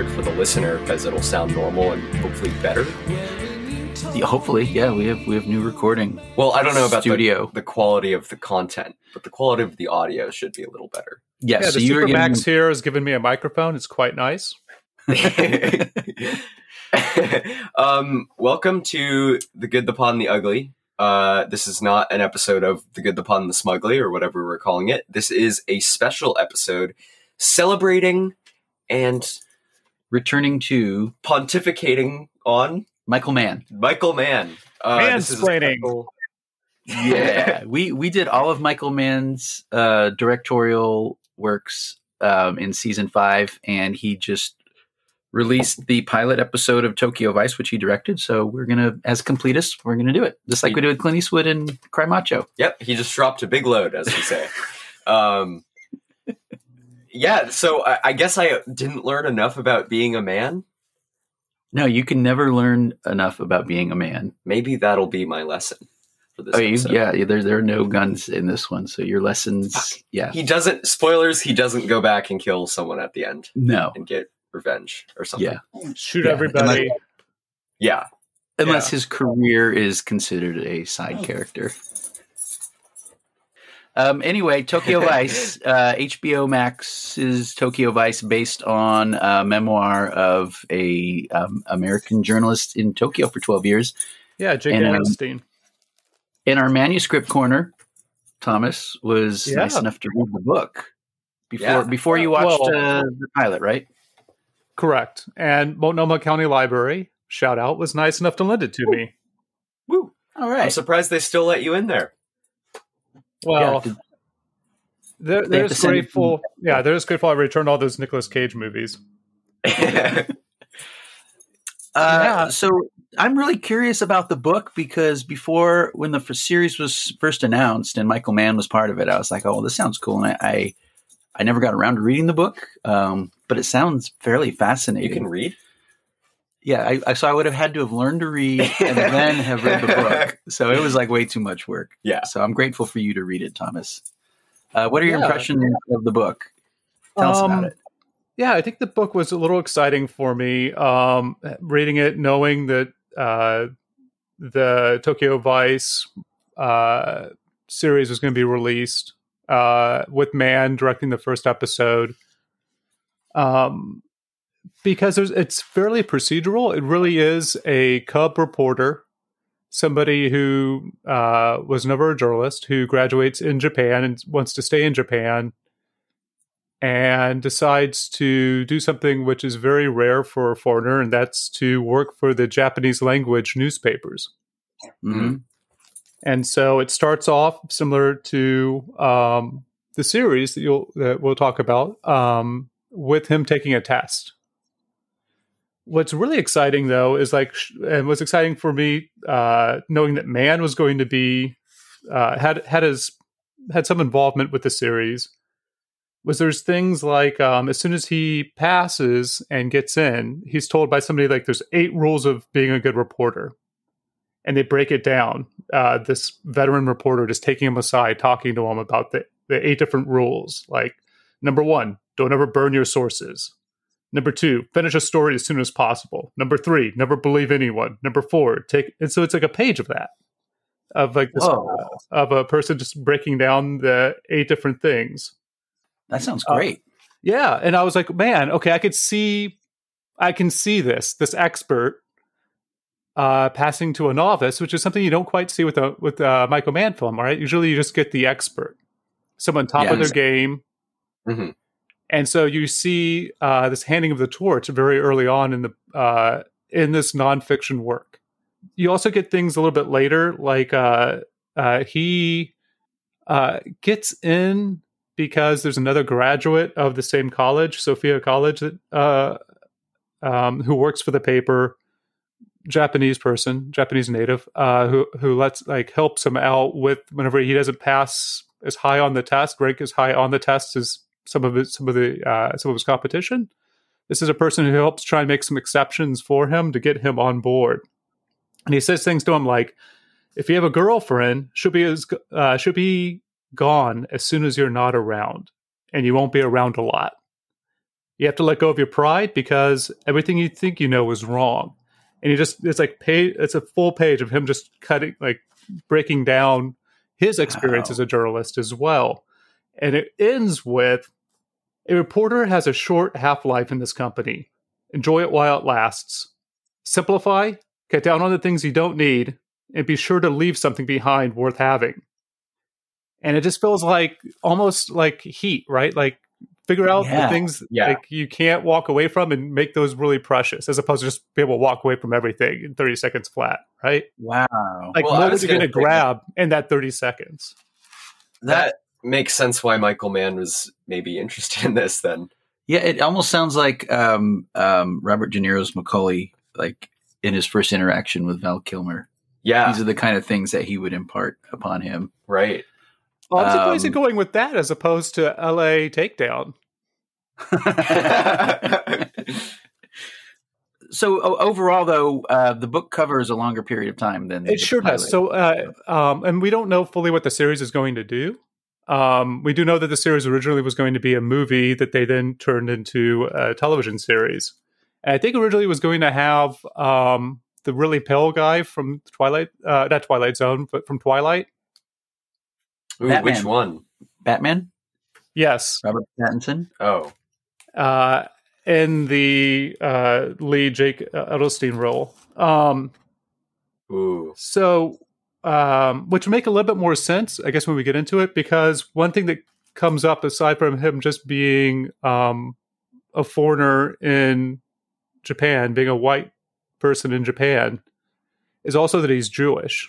weird for the listener because it'll sound normal and hopefully better. Hopefully, yeah, we have we have new recording. Well, I don't know about Studio. The, the quality of the content, but the quality of the audio should be a little better. Yes, Yeah, so the you're Max here has given me a microphone. It's quite nice. um, welcome to the Good, the Pod, and the Ugly. Uh, this is not an episode of the Good, the Pod, and the Smugly, or whatever we're calling it. This is a special episode celebrating and returning to pontificating on Michael Mann. Michael Mann. Uh, this is a Mansplaining. special- Yeah, we we did all of Michael Mann's uh, directorial works um, in season five, and he just released the pilot episode of Tokyo Vice, which he directed. So we're gonna, as completists, we're gonna do it, just like we did with Clint Eastwood and Cry Macho. Yep, he just dropped a big load, as we say. um, yeah, so I, I guess I didn't learn enough about being a man. No, you can never learn enough about being a man. Maybe that'll be my lesson for this. Oh, you, yeah, there there are no guns in this one, so your lessons, yeah, He doesn't. Spoilers. He doesn't go back and kill someone at the end no, and get revenge or something. yeah, Shoot Yeah, everybody. Yeah. unless his career is considered a side oh. character. Um, anyway, Tokyo Vice, uh, HBO Max's Tokyo Vice, based on a memoir of a um, American journalist in Tokyo for twelve years. Yeah, Jake And, um, Weinstein. In our manuscript corner, Thomas was Yeah. nice enough to read the book before Yeah. before you watched Well- uh, the pilot, right? Correct. And Multnomah County Library, shout out, was nice enough to lend it to me. Woo. All right. I'm surprised they still let you in there. Well, Yeah, did- they're, they they're have to just send it grateful. Yeah, they're just grateful I returned all those Nicolas Cage movies. Uh, Yeah. So I'm really curious about the book because before, when the series was first announced and Michael Mann was part of it, I was like, "Oh, well, this sounds cool." And I, I, I never got around to reading the book, um, but it sounds fairly fascinating. you can read. Yeah, I, I so I would have had to have learned to read and then have read the book. So it was like way too much work. Yeah. So I'm grateful for you to read it, Thomas. Uh, what are your Yeah. impressions of the book? Tell us about Um, it. Yeah, I think the book was a little exciting for me. Um, reading it, knowing that uh, the Tokyo Vice uh, series was going to be released uh, with Mann directing the first episode. Um, because it's fairly procedural. It really is a cub reporter, somebody who uh, was never a journalist, who graduates in Japan and wants to stay in Japan and decides to do something which is very rare for a foreigner, and that's to work for the Japanese language newspapers. hmm And so it starts off similar to um, the series that you'll that we'll talk about um, with him taking a test. What's really exciting though is like, and what's exciting for me, uh, knowing that Mann was going to be uh, had had his had some involvement with the series, was there's things like um, as soon as he passes and gets in, he's told by somebody like there's eight rules of being a good reporter, and they break it down. Uh, this veteran reporter just taking him aside, talking to him about the, the eight different rules. Like number one, don't ever burn your sources. Number two, finish a story as soon as possible. Number three, never believe anyone. Number four, take and so it's like a page of that. Of like this Whoa. of a person just breaking down the eight different things. That sounds Uh, great. Yeah, and I was like, man, okay, I could see, I can see this this expert uh, passing to a novice, which is something you don't quite see with a with a Michael Mann film, right? Usually, you just get the expert, someone top of their Yes. game, Mhm. And so you see uh, this handing of the torch very early on in the uh, in this nonfiction work. You also get things a little bit later, like uh, uh, he uh, gets in because there's another graduate of the same college, Sophia College, that, uh, um, who works for the paper, Japanese person, Japanese native, who who lets like helps him out with whenever he doesn't pass as high on the test, rank as high on the test as some of his some of the uh, some of his competition. This is a person who helps try and make some exceptions for him to get him on board. And he says things to him like, "If you have a girlfriend, she'll be as uh, she'll be gone as soon as you're not around, and you won't be around a lot. You have to let go of your pride because everything you think you know is wrong." And he just it's like page it's a full page of him just cutting like breaking down his experience Wow. as a journalist as well. And it ends with a reporter has a short half life in this company. Enjoy it while it lasts. Simplify, cut down on the things you don't need, and be sure to leave something behind worth having. And it just feels like almost like heat, right? Like figure out Yeah. the things Yeah. like you can't walk away from and make those really precious, as opposed to just be able to walk away from everything in 30 seconds flat, right? Wow. Like Well, what was are you going to grab in that 30 seconds? That makes sense why Michael Mann was maybe interested in this then. Yeah, it almost sounds like um, um, Robert De Niro's McCauley, like in his first interaction with Val Kilmer. Yeah, These are the kind of things that he would impart upon him. right. Well, I'm surprised you're Um, going with that as opposed to LA Takedown. so o- overall, though, uh, the book covers a longer period of time than the It sure pilot. does. So, uh, um, and we don't know fully what the series is going to do. Um, we do know that the series originally was going to be a movie that they then turned into a television series. And I think originally it was going to have um, the really pale guy from Twilight, uh, not Twilight Zone, but from Twilight. Ooh, Batman. which one? Batman, Yes. Robert Pattinson. Oh, Uh, in the uh, lead Jake Adelstein role. Um, ooh, So, um, which would make a little bit more sense, I guess, when we get into it, because one thing that comes up aside from him just being um, a foreigner in Japan, being a white person in Japan, is also that he's Jewish,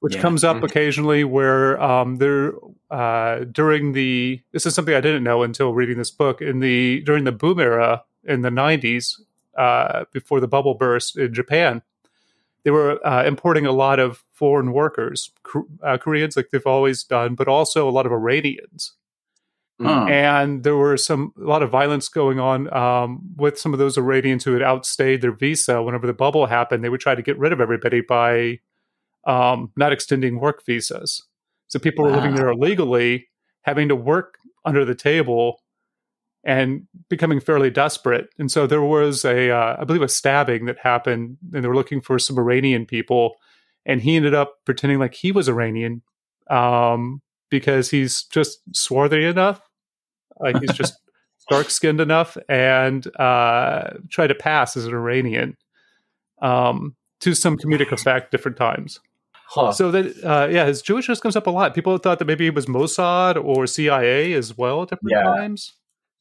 which Yeah. comes up Mhm. occasionally where um, there uh, during the this is something I didn't know until reading this book in the during the boom era in the '90s uh, before the bubble burst in Japan they were uh, importing a lot of foreign workers, uh, Koreans, like they've always done, but also a lot of Iranians. Huh. And there were some a lot of violence going on um, with some of those Iranians who had outstayed their visa. Whenever the bubble happened, they would try to get rid of everybody by um, not extending work visas. So people were living there illegally, having to work under the table and becoming fairly desperate. And so there was a, uh, I believe, a stabbing that happened, and they were looking for some Iranian people, and he ended up pretending like he was Iranian um, because he's just swarthy enough, like he's just dark skinned enough, and uh, tried to pass as an Iranian um, to some comedic effect different times. huh. So that uh, yeah, his Jewishness comes up a lot. People thought that maybe it was Mossad or CIA as well at different Yeah. times.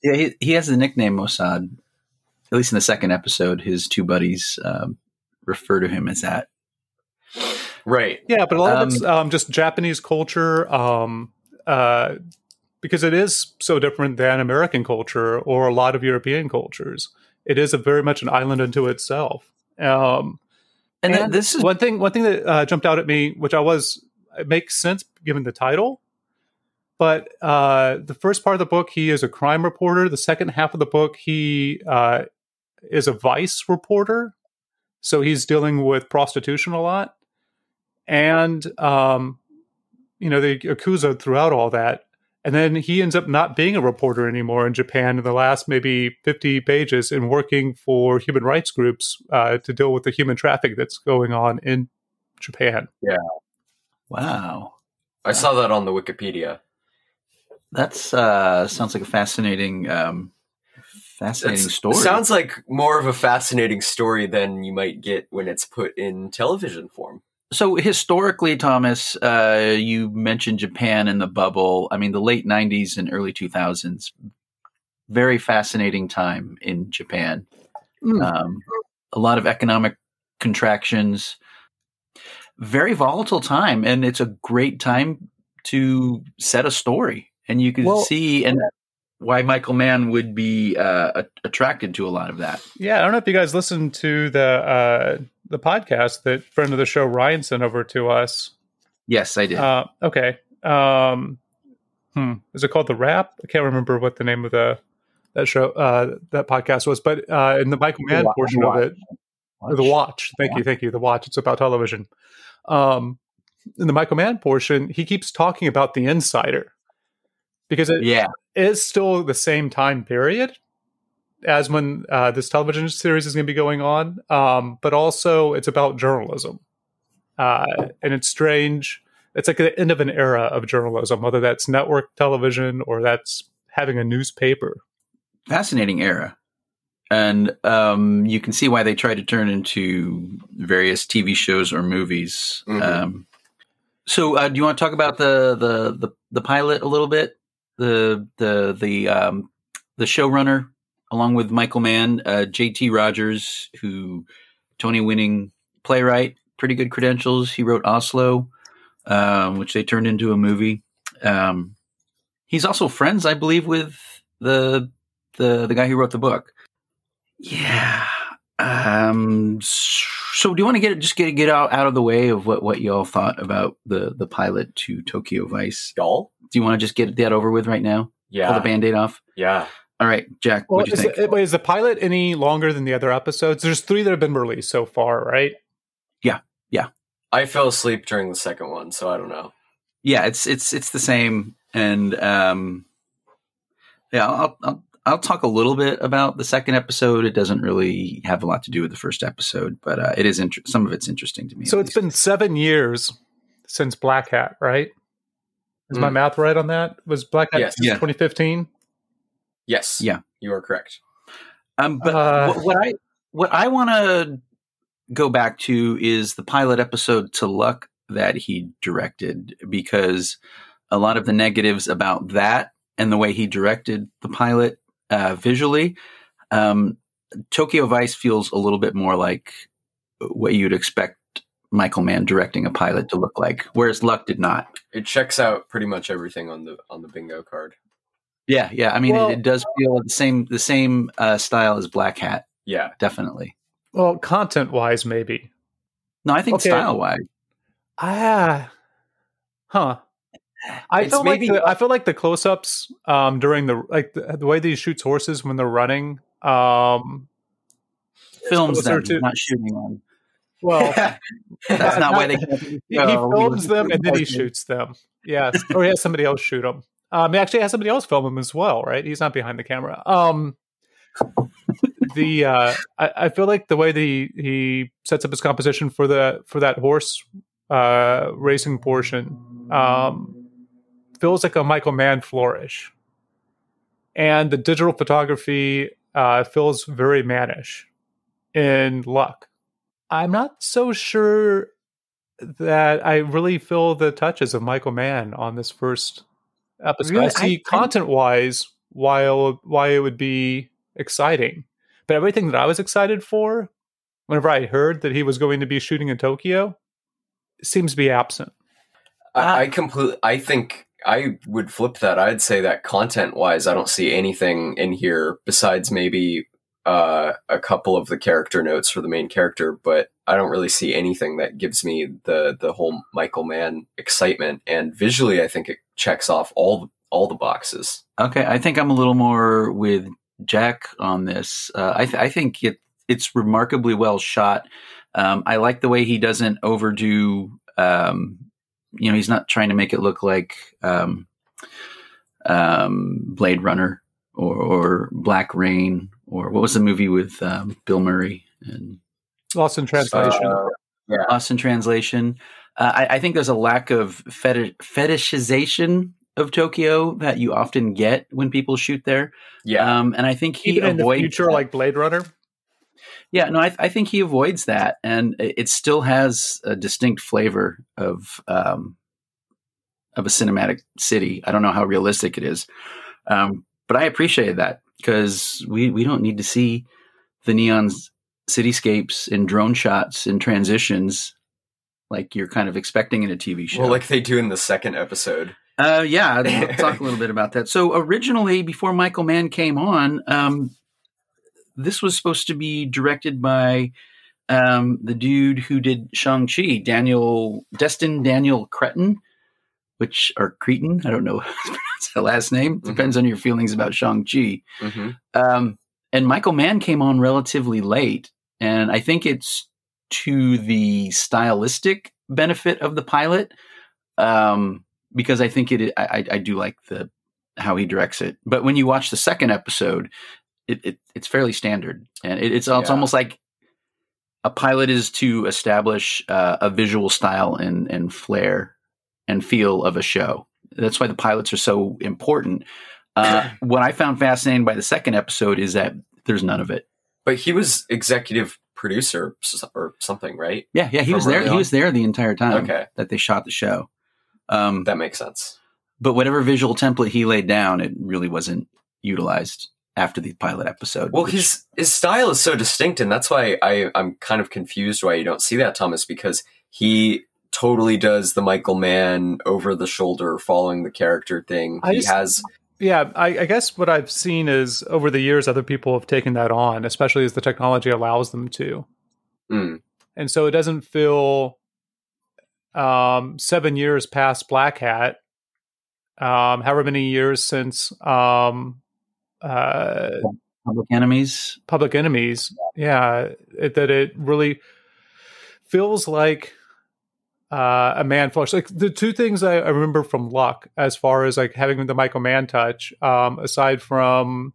Yeah, he, he has the nickname Mossad. At least in the second episode, his two buddies um, refer to him as that. right. Yeah, but a lot of it's um, just Japanese culture, um, uh, because it is so different than American culture or a lot of European cultures. It is a very much an island unto itself. Um, And, th- and this is one thing. One thing that uh, jumped out at me, which I was, it makes sense given the title. But uh, the first part of the book, he is a crime reporter. The second half of the book, he uh, is a vice reporter. So he's dealing with prostitution a lot. And, um, you know, the Yakuza throughout all that. And then he ends up not being a reporter anymore in Japan in the last maybe 50 pages and working for human rights groups uh, to deal with the human traffic that's going on in Japan. Yeah. Wow. I saw that on the Wikipedia. That's uh, sounds like a fascinating, um, fascinating It's- story. Sounds like more of a fascinating story than you might get when it's put in television form. so historically, Thomas, uh, you mentioned Japan and the bubble. I mean, the late '90s and early 2000s, very fascinating time in Japan. Mm. Um, a lot of economic contractions, very volatile time, and it's a great time to set a story, and you can Well- see and why Michael Mann would be uh, attracted to a lot of that. Yeah, I don't know if you guys listened to the uh, the podcast that friend of the show Ryan sent over to us. Yes, I did. Uh, okay. Um, hmm. Is it called the Wrap? I can't remember what the name of the that show uh, that podcast was, but uh, in the Michael Mann Wa- portion of it, or the Watch. Thank you, thank you. The Watch. It's about television. Um, in the Michael Mann portion, he keeps talking about the Insider because it yeah, is still the same time period as when uh, this television series is going to be going on, um, but also it's about journalism, uh, and it's strange. It's like the end of an era of journalism, whether that's network television or that's having a newspaper. fascinating era. And um, you can see why they try to turn into various TV shows or movies. Mhm. Um, so, uh, do you want to talk about the, the the the pilot a little bit? The the the um, the showrunner, along with Michael Mann, uh, J.T. Rogers, who Tony-winning playwright, pretty good credentials. He wrote Oslo, um, which they turned into a movie. Um, he's also friends, I believe, with the the the guy who wrote the book. Yeah. Um. So, do you want to get? Just get get out out of the way of what what y'all thought about the the pilot to Tokyo Vice. Y'all? Do you want to just get that over with right now? Yeah. Pull the Yeah. band-aid off. Yeah. All right, Jack. Well, what do you is, think? the, wait, is the pilot any longer than the other episodes? There's three that have been released so far, right? Yeah, yeah. I fell asleep during the second one, so I don't know. yeah, it's it's it's the same, and um, yeah, I'll, I'll I'll talk a little bit about the second episode. It doesn't really have a lot to do with the first episode, but uh, it is inter- some of it's interesting to me. So at it's least. been seven years since Blackhat, right? Is my Mm. math right on that? Was Blackhat Yes. 2015? Yes. Yeah. You are correct. Um, but Uh, what, what I what I want to go back to is the pilot episode to Luck that he directed because a lot of the negatives about that and the way he directed the pilot uh, visually, um, Tokyo Vice feels a little bit more like what you'd expect Michael Mann directing a pilot to look like, whereas Luck did not. It checks out pretty much everything on the on the bingo card. Yeah, yeah. I mean, Well- it, it does feel the same the same uh, style as Blackhat, Yeah. definitely. Well, content wise, maybe. No, I think Okay. style wise. Ah, huh. I It's feel maybe- like the, I feel like the close ups um, during the like the, the way that he shoots horses when they're running. Um, films them, to- not shooting them. Well, That's not why they. he, he films them and then he shoots them. Yes, or he has somebody else shoot them. Um, he actually has somebody else film him as well, right? He's not behind the camera. Um, the uh, I, I feel like the way that he, he sets up his composition for the for that horse uh, racing portion um, feels like a Michael Mann flourish, and the digital photography uh, feels very mannish in luck. I'm not so sure that I really feel the touches of Michael Mann on this first episode. Really? I see I- I- content wise while why it would be exciting. But everything that I was excited for, whenever I heard that he was going to be shooting in Tokyo, seems to be absent. I, uh, I completely. I think I would flip that. I'd say that content wise, I don't see anything in here besides maybe uh, a couple of the character notes for the main character, but I don't really see anything that gives me the the whole Michael Mann excitement. And visually, I think it checks off all the, all the boxes. Okay, I think I'm a little more with Jack on this. Uh, I, th- I think it it's remarkably well shot. Um, I like the way he doesn't overdo. Um, you know, he's not trying to make it look like um, um, Blade Runner or, or Black Rain or what was the movie with um, Bill Murray and Lost in translation. Uh, yeah, Lost in Translation. Uh, I, I think there's a lack of feti- fetishization of Tokyo that you often get when people shoot there. yeah. Um, and I think he Even in the avoids future, that. like Blade Runner. yeah, no, I, I think he avoids that, and it it still has a distinct flavor of um, of a cinematic city. I don't know how realistic it is, um, but I appreciated that because we we don't need to see the neon cityscapes and drone shots and transitions like you're kind of expecting in a TV show. Well, like they do in the second episode. Uh, yeah, we'll talk a little bit about that. So originally, before Michael Mann came on, um, this was supposed to be directed by um, the dude who did Shang Chi, Daniel Destin Daniel Cretton, which are Cretan, I don't know how to pronounce the last name. Mhm. Depends on your feelings about Shang Chi. hmm Um, and Michael Mann came on relatively late, and I think it's to the stylistic benefit of the pilot, um, because I think it. I, I- do like the how he directs it. But when you watch the second episode, it, it it's fairly standard, and it, it's it's Yeah. almost like a pilot is to establish uh, a visual style and and flair and feel of a show. That's why the pilots are so important. Uh, what I found fascinating by the second episode is that there's none of it. But he was executive producer or something, right? Yeah, yeah, he From was there. early He was there the entire time Okay. that they shot the show. Um, That makes sense. but whatever visual template he laid down, it really wasn't utilized after the pilot episode. Well, which- his his style is so distinct, and that's why I I'm kind of confused why you don't see that, Thomas, because he totally does the Michael Mann over the shoulder following the character thing. I he just- has Yeah, I, I guess what I've seen is over the years, other people have taken that on, especially as the technology allows them to. mm, And so it doesn't feel um, seven years past Blackhat, um, however many years since um, uh, Public Enemies. Public Enemies. Yeah, it, that it really feels like uh, a man flush. Like the two things I, I remember from Luck, as far as like having the Michael Mann touch, um, aside from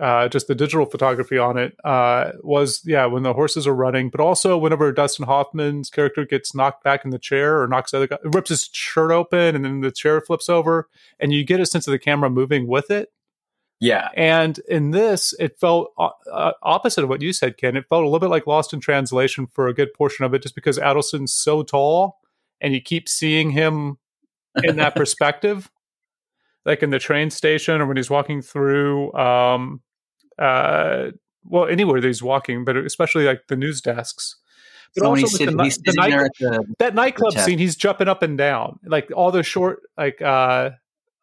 uh, just the digital photography on it, uh, was yeah when the horses are running, but also whenever Dustin Hoffman's character gets knocked back in the chair or knocks the other guy, rips his shirt open, and then the chair flips over, and you get a sense of the camera moving with it. yeah, And in this, it felt uh, uh, opposite of what you said, Ken. It felt a little bit like Lost in Translation for a good portion of it, just because Adelson's so tall, and you keep seeing him in that perspective, like in the train station or when he's walking through, um, uh, well, anywhere that he's walking, but especially like the news desks. But So also with sitting, the, he's the night- the that nightclub scene, he's jumping up and down, like all the short, like uh,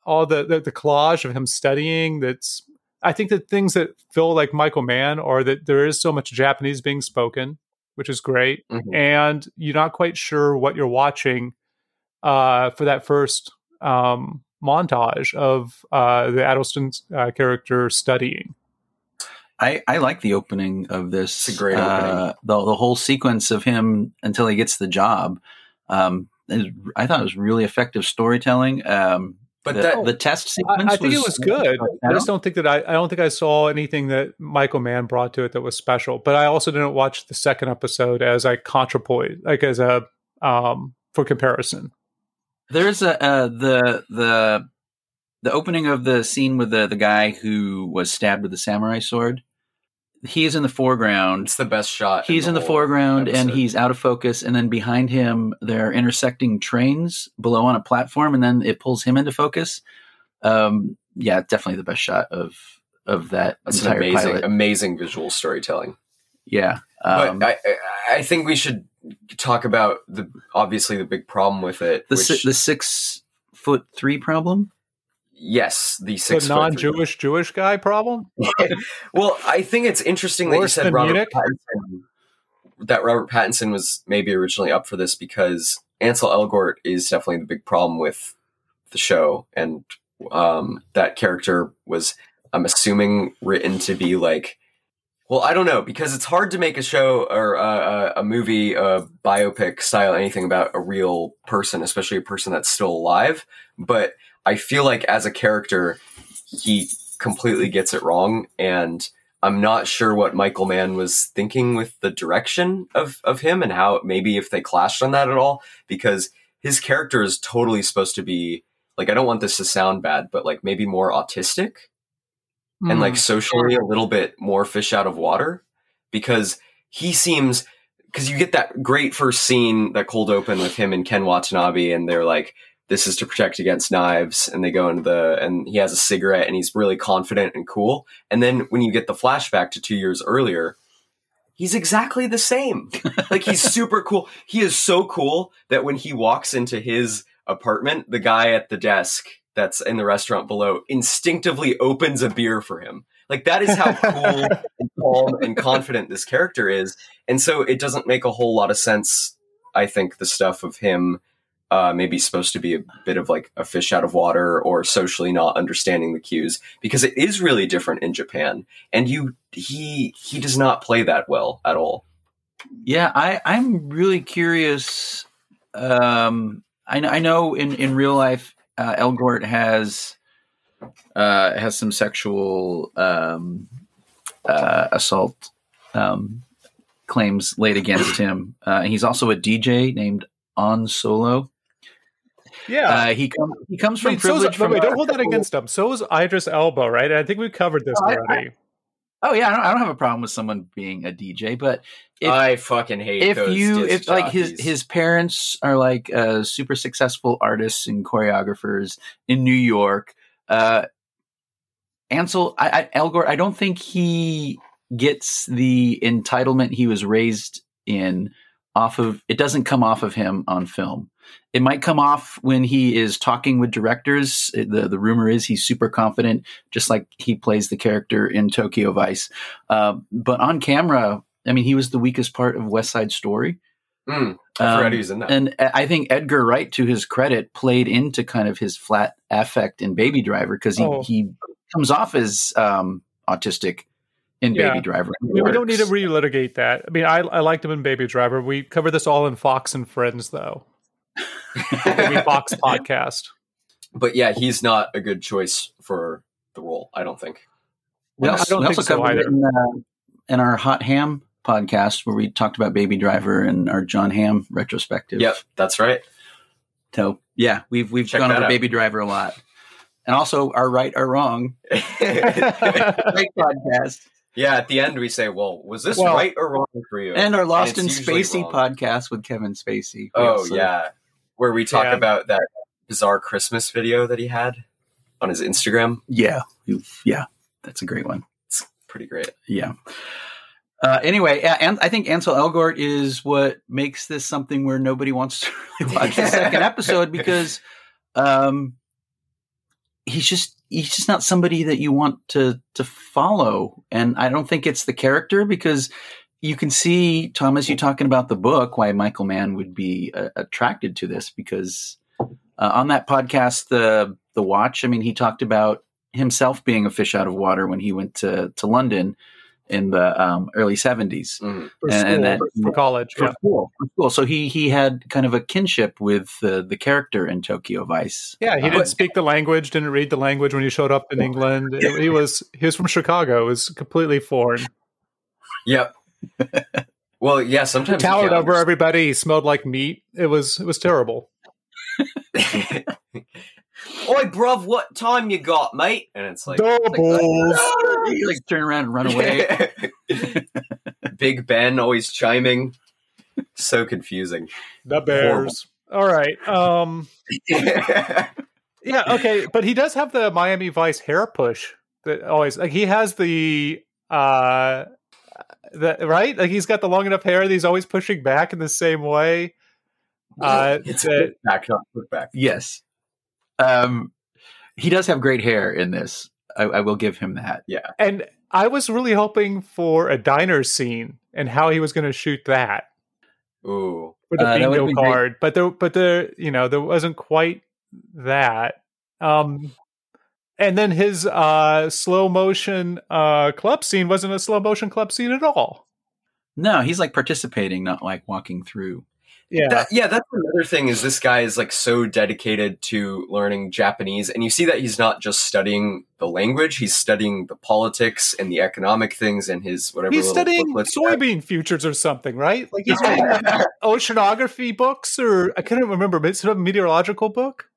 all the, the the collage of him studying. That's I think the things that feel like Michael Mann are that there is so much Japanese being spoken, which is great, Mhm. and you're not quite sure what you're watching uh, for that first um, montage of uh, the Addleston uh, character studying. I, I like the opening of this. It's a great uh, opening. The the whole sequence of him until he gets the job. Um, is, I thought it was really effective storytelling. Um, but the, that the test I, sequence. I think it was good. I I just don't think that I, I don't think I saw anything that Michael Mann brought to it that was special. But I also didn't watch the second episode as a contrapoint, like as a um for comparison. There's a uh, the the the opening of the scene with the the guy who was stabbed with the samurai sword. He is in the foreground. it's the best shot. He's in the whole foreground and he's out of focus, and then behind him there are intersecting trains below on a platform, and then it pulls him into focus. Um, yeah, definitely the best shot of of that That's an entire amazing, pilot. amazing visual storytelling. Yeah, um, but I, I, I think we should talk about the obviously the big problem with it. the which, si- the six foot three problem. Yes, the The six foot non-Jewish Jewish guy problem. Well, I think it's interesting that you said Robert Pattinson. That Robert Pattinson was maybe originally up for this because Ansel Elgort is definitely the big problem with the show, and um, that character was, I'm assuming, written to be like. Well, I don't know because it's hard to make a show or a movie, a biopic style, anything about a real person, especially a person that's still alive. But I feel like as a character, he completely gets it wrong, and I'm not sure what Michael Mann was thinking with the direction of of him and how maybe if they clashed on that at all because his character is totally supposed to be like I don't want this to sound bad, but like maybe more autistic and like hmm. socially a little bit more fish out of water because he seems because you get that great first scene that cold open with him and Ken Watanabe and they're like this is to protect against knives and they go into the and he has a cigarette and he's really confident and cool and then when you get the flashback to 2 years earlier he's exactly the same. like he's super cool. He is so cool that when he walks into his apartment, the guy at the desk that's in the restaurant below instinctively opens a beer for him. Like that is how cool and calm and confident this character is. And so it doesn't make a whole lot of sense, I think, the stuff of him uh, maybe supposed to be a bit of like a fish out of water or socially not understanding the cues because it is really different in Japan. And you he he does not play that well at all. Yeah, I, I'm really curious. Um, I, I know in, in real life, uh, Elgort has uh, has some sexual um, uh, assault um, claims laid against him. Uh, he's also a DJ named Ansolo. Yeah. Uh, he comes he comes from Wait, so is, privilege. from wait, don't hold that against him. So is Idris Elba, right? I think we covered this Oh, I- already. Oh yeah, I don't, I don't have a problem with someone being a DJ, but if, I fucking hate if those you disc if like his his parents are like uh, super successful artists and choreographers in New York, uh, Ansel I, I, Elgort, I don't think he gets the entitlement he was raised in off of. It doesn't come off of him on film. It might come off when he is talking with directors. The The rumor is he's super confident, just like he plays the character in Tokyo Vice. Uh, but on camera, I mean, he was the weakest part of West Side Story. Mm, I Um, he was in that. And I think Edgar Wright, to his credit, played into kind of his flat affect in Baby Driver because he, Oh. he comes off as um, autistic in Yeah. Baby Driver. I mean, we don't need to Works. relitigate that. I mean, I, I liked him in Baby Driver. We covered this all in Fox and Friends, though. The Fox podcast. but yeah, he's not a good choice for the role. I don't think. We I also, don't we think also so either. in, uh, in our Hot Ham podcast where we talked about Baby Driver and our Jon Hamm retrospective. Yep, that's right. So yeah, we've we've Check gone over out. Baby Driver a lot, and also our right or wrong yeah, great podcast, Yeah, at the end we say, "Well, was this Well- right or wrong for you?" and our Lost in Spacey wrong. podcast with Kevin Spacey. We oh also- yeah, where we talk Yeah. about that bizarre Christmas video that he had on his Instagram. yeah, yeah. That's a great one. It's pretty great. Yeah. Uh, anyway, yeah, and I think Ansel Elgort is what makes this something where nobody wants to really watch the second episode because um, he's just he's just not somebody that you want to to follow, and I don't think it's the character because you can see Thomas you talking about the book why Michael Mann would be uh, attracted to this because uh, on that podcast the the watch I mean he talked about himself being a fish out of water when he went to to London in the um, early 70s Mm. For, And- and school, that- for, for college. for Yeah. school. For school. So he he had kind of a kinship with the the character in Tokyo Vice. Yeah, he Uh, didn't speak the language, didn't read the language when he showed up in England. He was he was from Chicago. It was completely foreign. Yep. Well, yeah. Sometimes you Towered over everybody. He smelled like meat. It was it was terrible. understand- Oi, bruv, what time you got, mate? And it's like, Doubles. You like turn around and run away. Big Ben always chiming. So confusing. the Bears. All right. Um. yeah, Yeah. Okay. But he does have the Miami Vice hair push. That always like he has the uh, the right. Like he's got the long enough hair that he's always pushing back in the same way. Uh, it's that- back, not put back. yes. Um, he does have great hair in this. I, I will give him that. Yeah, and I was really hoping for a diner scene and how he was going to shoot that Ooh. for the Uh, bingo been great. card, but there, but there, you know, there wasn't quite that. Um, and then his uh, slow motion uh, club scene wasn't a slow motion club scene at all. No, he's like participating, not like walking through. Yeah, That, yeah, that's another thing is this guy is like so dedicated to learning Japanese and you see that he's not just studying the language, he's studying the politics and the economic things and his whatever he's studying booklets he soybean futures or something, right? Like he's reading oceanography books, or I couldn't remember. But it's sort of a meteorological book.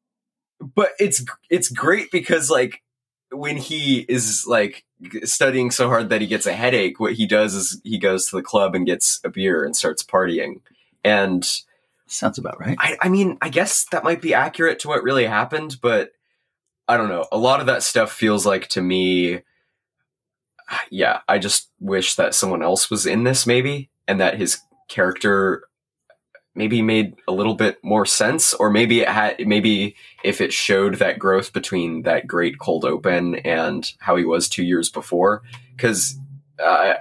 But it's it's great because like when he is like studying so hard that he gets a headache what he does is he goes to the club and gets a beer and starts partying and Sounds about right. I, I mean i guess that might be accurate to what really happened but i don't know a lot of that stuff feels like to me yeah, I just wish that someone else was in this maybe, and that his character maybe made a little bit more sense, or maybe it had maybe if it showed that growth between that great cold open and how he was two years before, because uh,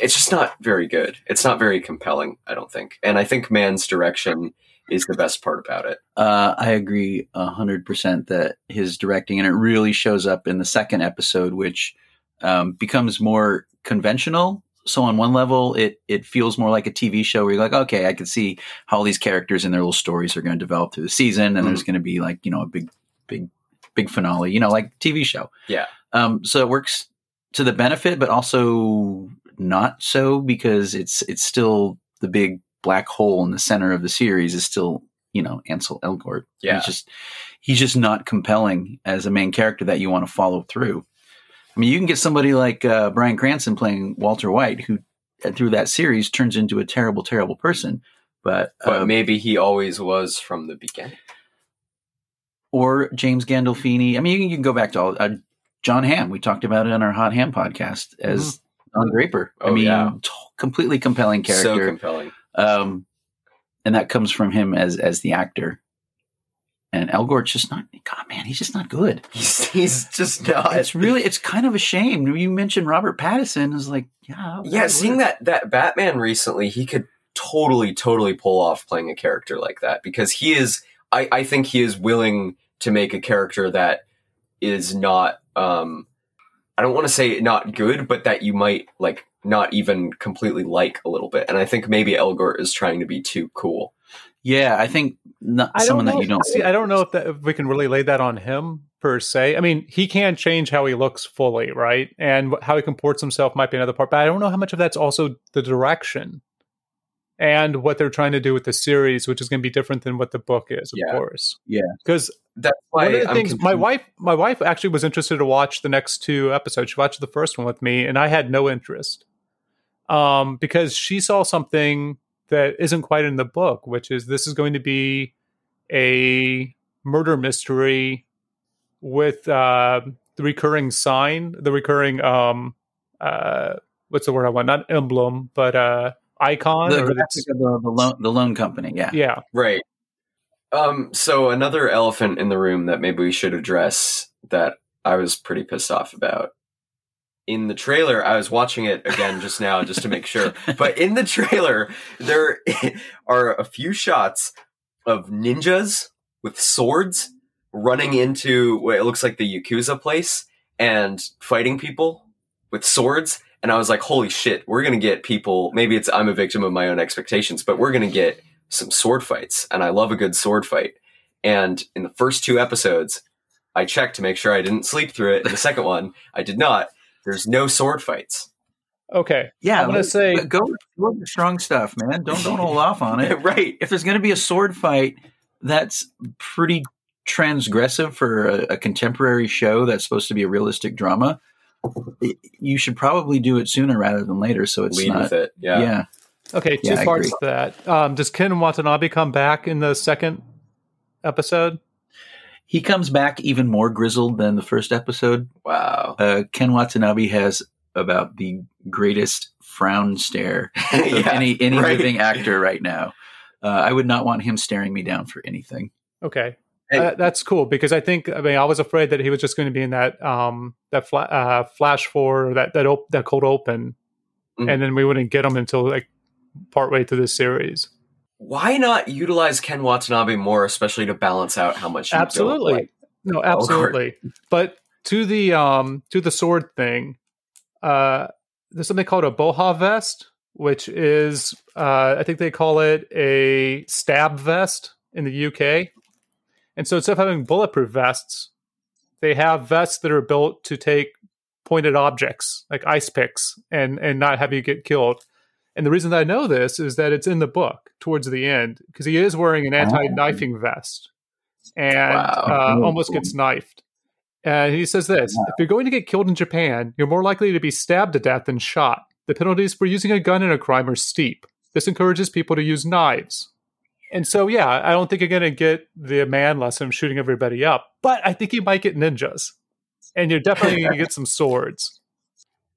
it's just not very good. It's not very compelling, I don't think, and I think Mann's direction is the best part about it. Uh, I agree hundred percent that his directing, and it really shows up in the second episode, which um, becomes more conventional. So on one level, it it feels more like a TV show where you're like, okay, I can see how all these characters and their little stories are going to develop through the season, and there's going to be like you know a big, big, big finale, you know, like TV show. Yeah. Um, so it works to the benefit, but also not so because it's it's still the big black hole in the center of the series is still you know Ansel Elgort. Yeah. he's just he's just not compelling as a main character that you want to follow through. I mean, you can get somebody like uh, Bryan Cranston playing Walter White, who uh, through that series turns into a terrible, terrible person. But, But uh, maybe he always was from the beginning. or James Gandolfini. I mean, you can, you can go back to all uh, Jon Hamm. We talked about it on our Hot Ham podcast as Don Draper. I Oh, mean, yeah. t- completely compelling character. So compelling. um, and that comes from him as as the actor. And Elgort's just not. God, man, he's just not good. He's, he's just not. It's really, it's kind of a shame. You mentioned Robert Pattinson. Is like, yeah, yeah, seeing that that Batman recently, he could totally, totally pull off playing a character like that because he is. I, I think he is willing to make a character that is not. um I don't want to say not good, but that you might like not even completely like a little bit. And I think maybe Elgort is trying to be too cool. Yeah, I think not someone that you don't. see, I don't know if, that, if we can really lay that on him per se. I mean, he can change how he looks fully, right? And how he comports himself might be another part. But I don't know how much of that's also the direction and what they're trying to do with the series, which is going to be different than what the book is, of Yeah. course. Yeah. because That's why one of the I'm things my wife my wife actually was interested to watch the next two episodes. She watched the first one with me, and I had no interest um, because she saw something that isn't quite in the book, which is this is going to be a murder mystery with uh, the recurring sign, the recurring um, uh, what's the word I want? Not emblem, but uh, icon. The, or the, the, the loan the loan company. Yeah. yeah, Right. Um, so another elephant in the room that maybe we should address that I was pretty pissed off about. In the trailer, I was watching it again just now just to make sure. But in the trailer, there are a few shots of ninjas with swords running into what it looks like the Yakuza place and fighting people with swords. And I was like, holy shit, we're going to get people. Maybe it's I'm a victim of my own expectations, but we're going to get some sword fights. And I love a good sword fight. And in the first two episodes, I checked to make sure I didn't sleep through it. In the second one, I did not. There's no sword fights. okay. Yeah. I'm gonna but- say- go go with the strong stuff, man. Don't don't hold off on it. right. if there's going to be a sword fight, that's pretty transgressive for a, a contemporary show that's supposed to be a realistic drama. You should probably do it sooner rather than later, so it's Lead not. with it. Yeah. yeah. Okay, two Yeah, parts agree. to that. Um, does Ken Watanabe come back in the second episode? He comes back even more grizzled than the first episode. Wow. Uh, Ken Watanabe has about the greatest frown stare of Yeah, any any right. living actor right now. Uh, I would not want him staring me down for anything. Okay, Hey. Uh, that's cool because I think I mean I was afraid that he was just going to be in that um that fla- uh, flash for that that op- that cold open, Mhm. and then we wouldn't get him until like partway through the series. Why not utilize Ken Watanabe more, especially to balance out how much Absolutely. like? No, absolutely. But to the um to the sword thing, uh there's something called a boha vest, which is uh I think they call it a stab vest in the UK. And so instead of having bulletproof vests, they have vests that are built to take pointed objects like ice picks and and not have you get killed. And the reason that I know this is that it's in the book towards the end because he is wearing an anti-knifing vest and Wow. uh, almost gets knifed. And he says this If you're going to get killed in Japan, you're more likely to be stabbed to death than shot. The penalties for using a gun in a crime are steep. This encourages people to use knives. And so, yeah, I don't think you're going to get the man lesson of shooting everybody up, but I think you might get ninjas. And you're definitely going to get some swords.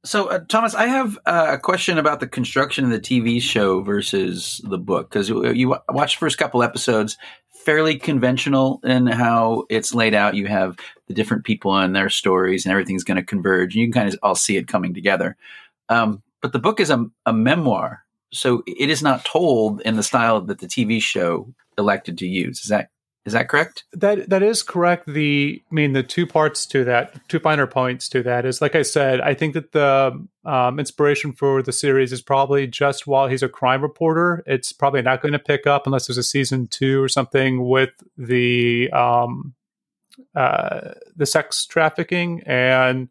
So, uh, Thomas, I have uh, a question about the construction of the TV show versus the book because you, you wa- watch the first couple episodes, fairly conventional in how it's laid out. You have the different people and their stories, and everything's going to converge. And you can kind of all see it coming together. Um, but the book is a, a memoir, so it is not told in the style that the TV show elected to use. Is that is that correct? That that is correct. The I mean, the two parts to that, two finer points to that is, like I said, I think that the um, inspiration for the series is probably just while he's a crime reporter. It's probably not going to pick up unless there's a season two or something with the um, uh, the sex trafficking and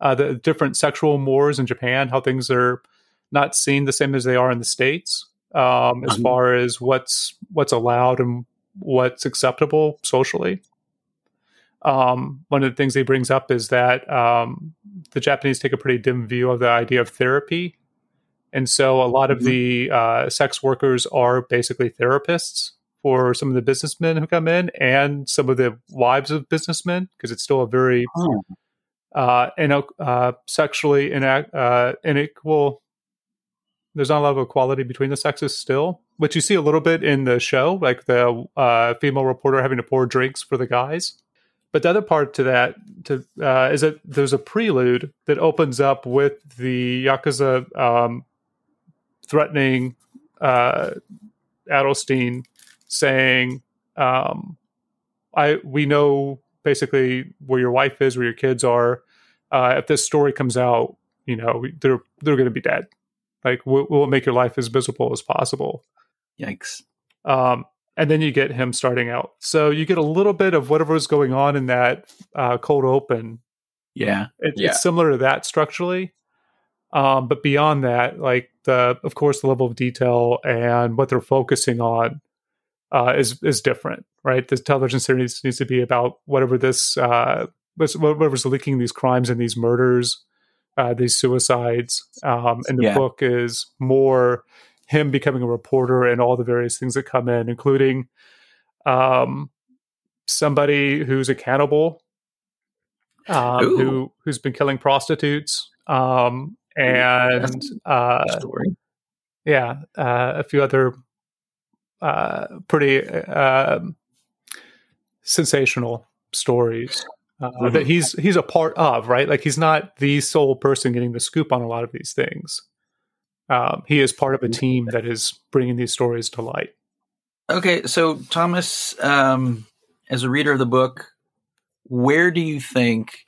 uh, the different sexual mores in Japan. How things are not seen the same as they are in the states, um, as Mhm. far as what's what's allowed and what's acceptable socially. Um, one of the things he brings up is that um, the Japanese take a pretty dim view of the idea of therapy. And so a lot of Mhm. the uh, sex workers are basically therapists for some of the businessmen who come in and some of the wives of businessmen, because it's still a very Oh. uh, and uh, sexually inac- uh, unequal. There's not a lot of equality between the sexes still, which you see a little bit in the show, like the uh, female reporter having to pour drinks for the guys. But the other part to that to uh, is that there's a prelude that opens up with the yakuza um, threatening uh, Adelstein, saying, um, "I we know basically where your wife is, where your kids are. Uh, if this story comes out, you know they're they're going to be dead. Like we'll, we'll make your life as miserable as possible." Yikes! Um, and then you get him starting out. So you get a little bit of whatever was going on in that uh, cold open. Yeah, It, Yeah. It's similar to that structurally, um, but beyond that, like the of course the level of detail and what they're focusing on uh, is is different, right? The television series needs to be about whatever this uh, whatever's leaking these crimes and these murders, uh, these suicides, um, and the Yeah. book is more him becoming a reporter and all the various things that come in, including um, somebody who's a cannibal, um, who who's been killing prostitutes, um, and uh, story. yeah, uh, a few other uh, pretty um sensational stories uh, Mhm. that he's he's a part of, right? Like he's not the sole person getting the scoop on a lot of these things. Um, he is part of a team that is bringing these stories to light. Okay, so Thomas, um, as a reader of the book, where do you think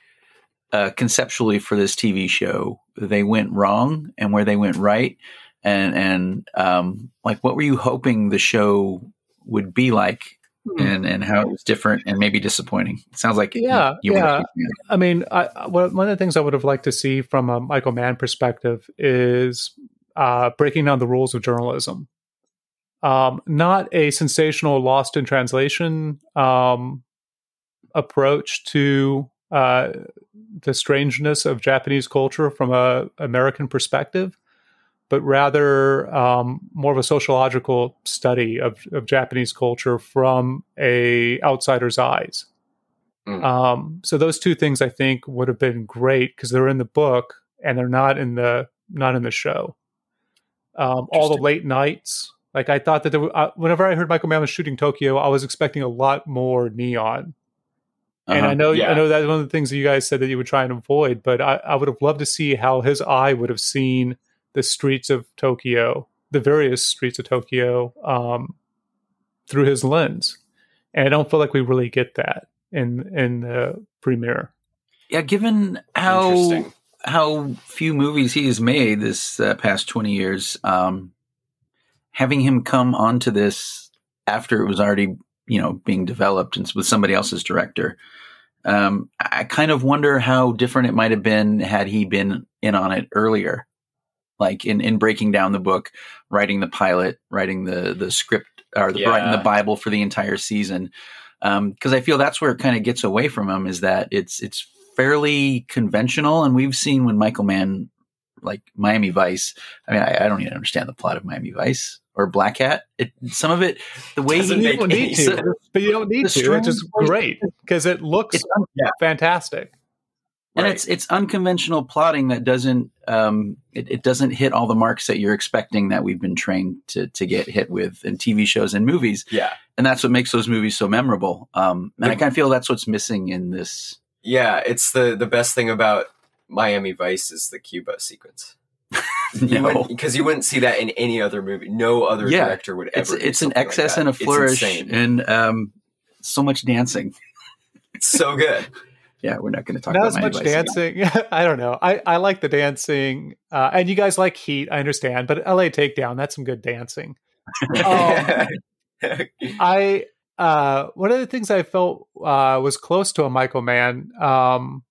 uh, conceptually for this TV show they went wrong and where they went right, and and um, like what were you hoping the show would be like, and and how it was different and maybe disappointing? It sounds like Yeah, you, weren't yeah. a huge fan. I mean, I, one of the things I would have liked to see from a Michael Mann perspective is uh, breaking down the rules of journalism. Um, not a sensational lost in translation um, approach to uh, the strangeness of Japanese culture from a American perspective, but rather um, more of a sociological study of, of Japanese culture from a outsider's eyes. Mm. Um, so those two things I think would have been great because they're in the book and they're not in the not in the show. Um, all the late nights, like I thought that there, were, uh, whenever I heard Michael Mann was shooting Tokyo, I was expecting a lot more neon. And Uh-huh. I know, Yeah. I know that's one of the things that you guys said that you would try and avoid. But I, I would have loved to see how his eye would have seen the streets of Tokyo, the various streets of Tokyo, um, through his lens. And I don't feel like we really get that in in the premiere. yeah, given how Interesting. How few movies he has made this uh, past 20 years um having him come onto this after it was already you know being developed and with somebody else's director um i kind of wonder how different it might have been had he been in on it earlier. Like in in breaking down the book writing the pilot writing the the script or the writing the bible for the entire season because I feel that's where it kind of gets away from him is that it's it's fairly conventional, and we've seen when Michael Mann like Miami Vice. I mean, I, I don't even understand the plot of Miami Vice or Blackhat. It, some of it, the way Doesn't he don't need to, but you don't need the to. It's just great because it looks it's Yeah. fantastic. and Right. it's it's unconventional plotting that doesn't um it, it doesn't hit all the marks that you're expecting that we've been trained to to get hit with in TV shows and movies, yeah, and that's what makes those movies so memorable. Um, and I kind of feel that's what's missing in this. Yeah. It's the the best thing about Miami Vice is the Cuba sequence. You know, because you wouldn't see that in any other movie. No other Yeah. director would it's ever. do it's an something like excess and a flourish, insane. and um, so much dancing. It's so good. Yeah, we're not going to talk Not about as much Vice dancing. I don't know. I, I like the dancing, uh, and you guys like Heat. I understand, but LA Takedown that's some good dancing. Um, I uh, one of the things I felt uh, was close to a Michael Mann um,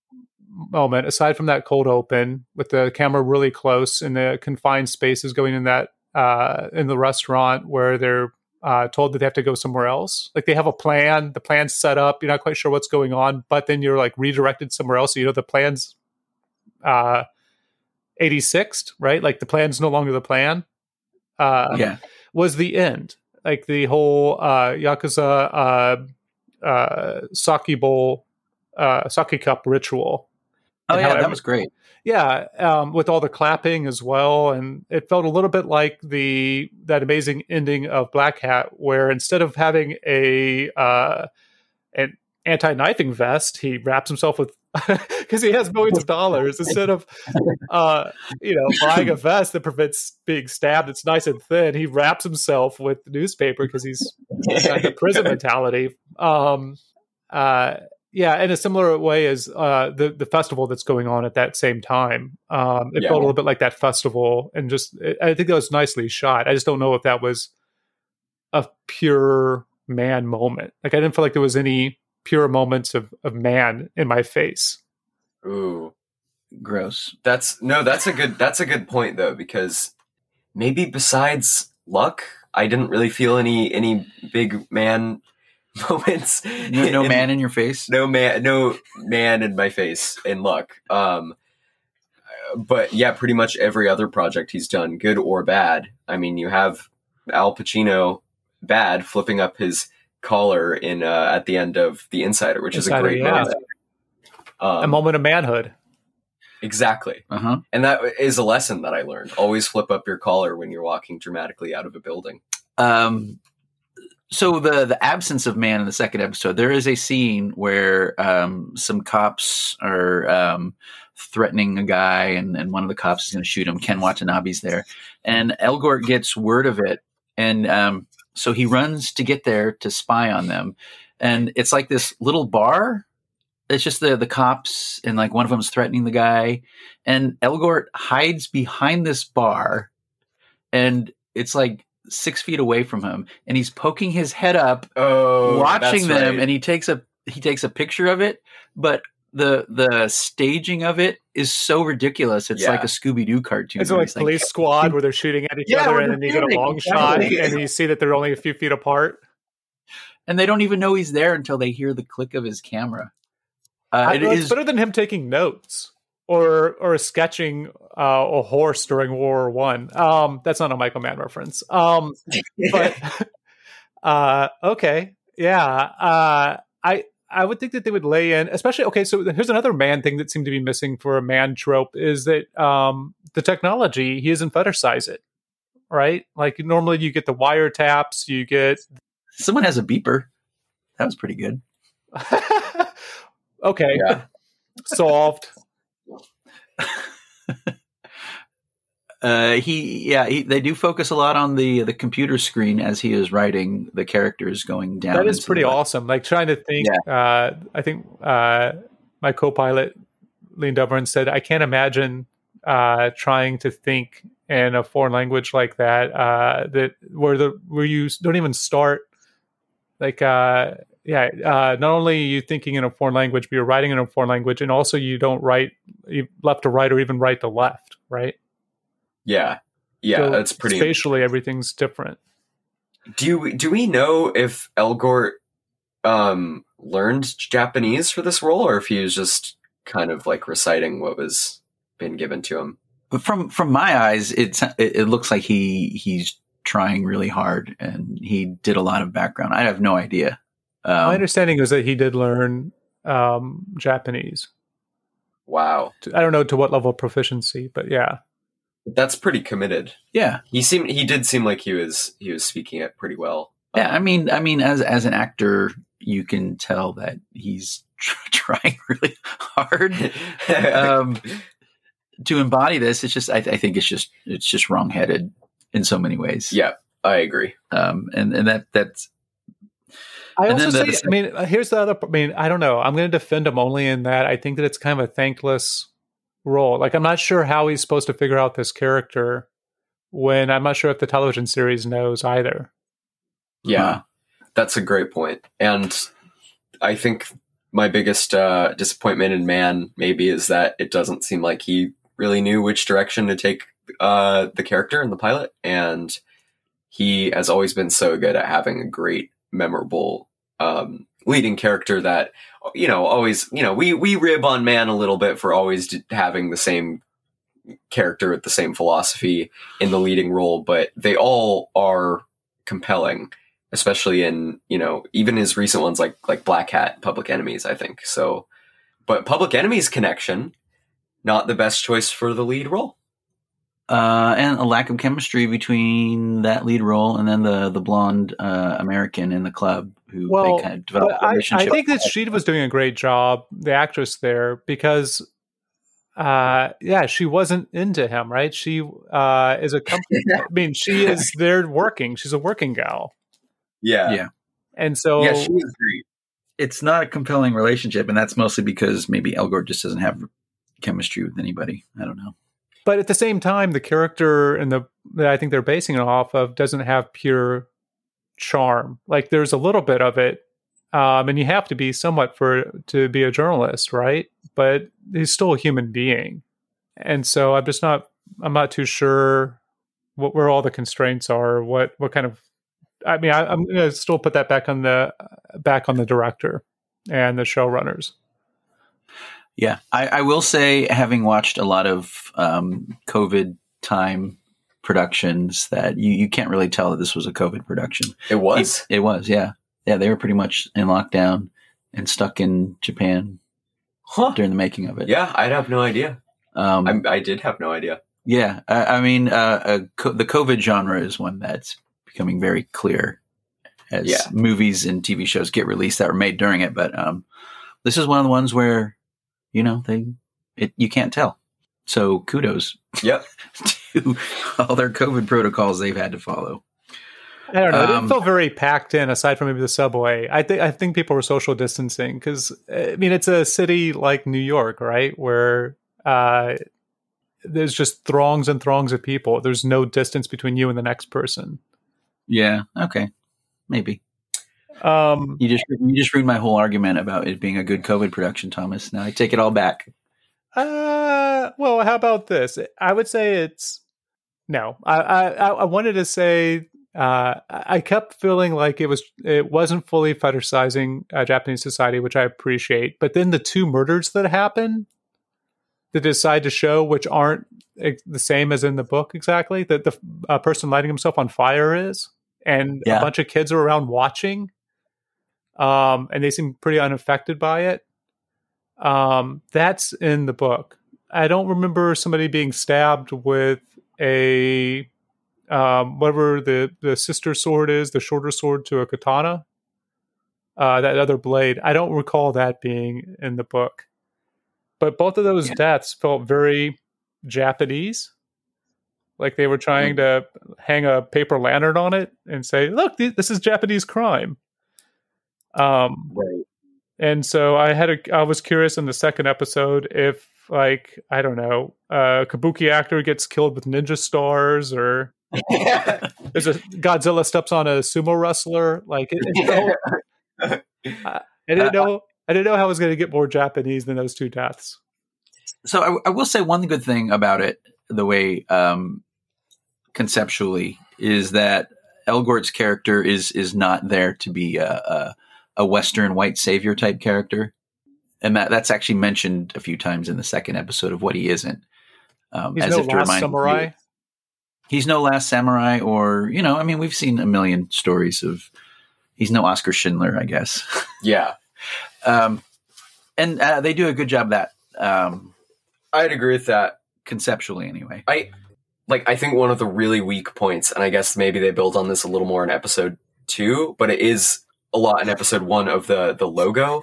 moment, aside from that cold open with the camera really close in the confined spaces going in that uh, in the restaurant where they're uh, told that they have to go somewhere else. Like they have a plan, the plan's set up, you're not quite sure what's going on, but then you're like redirected somewhere else. So you know the plan's uh, 86th, right? Like the plan's no longer the plan. Uh, yeah, was the end. Like the whole uh, Yakuza uh, uh, sake bowl, uh, sake cup ritual. oh yeah, that was great. Yeah, um, with all the clapping as well, and it felt a little bit like the that amazing ending of Blackhat, where instead of having a uh, an anti knifing vest, he wraps himself with because he has millions of dollars instead of uh, you know buying a vest that prevents being stabbed. It's nice and thin. He wraps himself with newspaper because he's got the prison mentality. Um, uh, yeah, in a similar way as uh, the the festival that's going on at that same time. Um, it Yeah. felt a little bit like that festival, and just I think that was nicely shot. I just don't know if that was a pure Mann moment. Like I didn't feel like there was any pure moments of of man in my face. Ooh, Gross. that's no. That's a good. That's a good point though, because maybe besides luck, I didn't really feel any any big man moments. No, no in- man in your face. no man no man in my face in luck um but yeah pretty much every other project he's done good or bad i mean you have al pacino bad flipping up his collar in uh, at the end of the insider which is a great yeah. moment a um, moment of manhood. exactly Uh huh. and that is a lesson that i learned always flip up your collar when you're walking dramatically out of a building Um, so the the absence of man in the second episode, there is a scene where um, some cops are um, threatening a guy, and, and one of the cops is going to shoot him. Ken Watanabe's there, and Elgort gets word of it, and um, so he runs to get there to spy on them, and it's like this little bar. It's just the the cops, and like one of them is threatening the guy, and Elgort hides behind this bar, and it's like six feet away from him, and he's poking his head up, oh watching them, right. and he takes a he takes a picture of it, but the the staging of it is so ridiculous. It's Yeah. like a Scooby Doo cartoon. It's like he's police squad where they're shooting at each Yeah, other, and then you get a long exactly. shot, and you see that they're only a few feet apart. and they don't even know he's there until they hear the click of his camera. Uh, it's better than him taking notes or or sketching uh, a horse during World War One. Um, that's not a Michael Mann reference. Um, but uh, okay, yeah. Uh, I I would think that they would lay in, especially okay. So here's another Mann thing that seemed to be missing for a Mann trope is that um, the technology he doesn't fetishize it, right? Like normally you get the wiretaps, you get someone has a beeper. That was pretty good. okay, solved. Uh, he yeah he, they do focus a lot on the the computer screen as he is writing the characters going down. That is pretty awesome. Like trying to think. Uh, I think uh, my co-pilot leaned over and said, "I can't imagine uh, trying to think in a foreign language like that. Uh, that where the where you don't even start. Like, uh, yeah, uh, not only are you thinking in a foreign language, but you're writing in a foreign language, and also you don't write you- left to right or even right to left, right? Yeah yeah So that's pretty spatially. Everything's different. Do we, do we know if Elgort um, learned Japanese for this role, or if he was just kind of like reciting what was been given to him? But from from my eyes, it's it, it looks like he he's trying really hard and he did a lot of background. I have no idea. Um, My understanding is that he did learn um, Japanese. Wow, I don't know to what level of proficiency, but yeah. That's pretty committed. Yeah, He seemed he did seem like he was he was speaking it pretty well. yeah. Um, I mean, I mean, as as an actor, you can tell that he's tr- trying really hard um, to embody this. It's just, I, I think it's just, it's just wrongheaded in so many ways. yeah, I agree. Um, and and that that's I And also then say, the- I mean, here's the other. I mean, I don't know. I'm going to defend him only in that I think that it's kind of a thankless role. Like, I'm not sure how he's supposed to figure out this character when I'm not sure if the television series knows either. Yeah, uh, that's a great point. And I think my biggest uh, disappointment in Mann maybe is that it doesn't seem like he really knew which direction to take uh, the character in the pilot. And he has always been so good at having a great, memorable um, leading character that, you know, always, you know, we, we rib on Mann a little bit for always having the same character with the same philosophy in the leading role, but they all are compelling especially in you know even his recent ones like like Blackhat, Public Enemies. I think so, but Public Enemies connection, not the best choice for the lead role. Uh, and a lack of chemistry between that lead role and then the the blonde uh, American in the club who Well, they kind of developed But a I, I relationship. think that she was doing a great job, the actress there, because, uh, yeah, she wasn't into him, right? She uh, is a company. I mean, she is there working. She's a working gal, Yeah, Yeah. and so yeah, she was great. it's not a compelling relationship, and that's mostly because maybe Elgort just doesn't have chemistry with anybody. I don't know. But at the same time, the character and the that I think they're basing it off of doesn't have pure charm. Like there's a little bit of it, um, and you have to be somewhat for to be a journalist, right? But he's still a human being, and so I'm just not. I'm not too sure what where all the constraints are. What what kind of I mean, I, I'm to still put that back on the back on the director and the showrunners. Yeah, I, I will say, having watched a lot of um, COVID time productions, that you, you can't really tell that this was a COVID production. It was. It was, yeah, yeah. They were pretty much in lockdown and stuck in Japan Huh. during the making of it. Yeah, I'd have no idea. um, I'm, I did have no idea. yeah. I, I mean, uh, uh, co- the COVID genre is one that's becoming very clear as Yeah. movies and TV shows get released that were made during it. But um, this is one of the ones where you know they it you can't tell. So kudos Yep. to all their COVID protocols they've had to follow. I don't know. It Um, didn't feel very packed in, aside from maybe the subway. I think I think people were social distancing because I mean it's a city like New York, right, where uh, there's just throngs and throngs of people. There's no distance between you and the next person. Yeah. Okay. Maybe Um, you just you just ruined my whole argument about it being a good COVID production, Thomas. Now I take it all back. uh, well, how about this? I would say it's no. I I, I wanted to say. Uh, I I kept feeling like it was it wasn't fully fetishizing uh, Japanese society, which I appreciate. But then the two murders that happen, that decide to show, which aren't the same as in the book exactly, that the uh, person lighting himself on fire is, and Yeah. a bunch of kids are around watching, um, and they seem pretty unaffected by it. Um, that's in the book. I don't remember somebody being stabbed with a um, whatever the the sister sword is, the shorter sword to a katana. Uh, that other blade. I don't recall that being in the book, but both of those Yeah. deaths felt very Japanese. Like they were trying to hang a paper lantern on it and say, "Look, th- this is Japanese crime." Um, Right. and so I had a I was curious in the second episode if like I don't know, a kabuki actor gets killed with ninja stars or there's a Godzilla steps on a sumo wrestler. Like it, it felt- I didn't know I didn't know how I was going to get more Japanese than those two deaths. So I, I will say one good thing about it, the way um, conceptually, is that Elgort's character is is not there to be a, a, a Western white savior type character, and that that's actually mentioned a few times in the second episode of what he isn't. Um, He's no last samurai. you- he's no last samurai, or you know, I mean, we've seen a million stories of he's no Oskar Schindler, I guess. yeah. um, and uh, they do a good job of that. Um, I'd agree with that. conceptually anyway. I like I think one of the really weak points, and I guess maybe they build on this a little more in episode two, but it is a lot in episode one of the the logo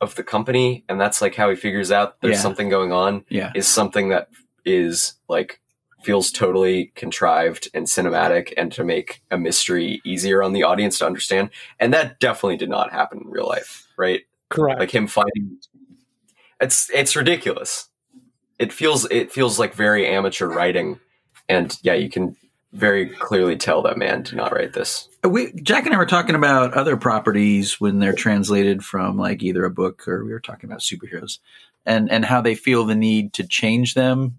of the company, and that's like how he figures out there's Yeah. something going on. Yeah. Is something that is like feels totally contrived and cinematic and to make a mystery easier on the audience to understand. And that definitely did not happen in real life, right? Correct. like him fighting it's it's ridiculous it feels it feels like very amateur writing and yeah you can very clearly tell that Mann did not write this We Jack and I were talking about other properties when they're translated from like either a book or we were talking about superheroes and and how they feel the need to change them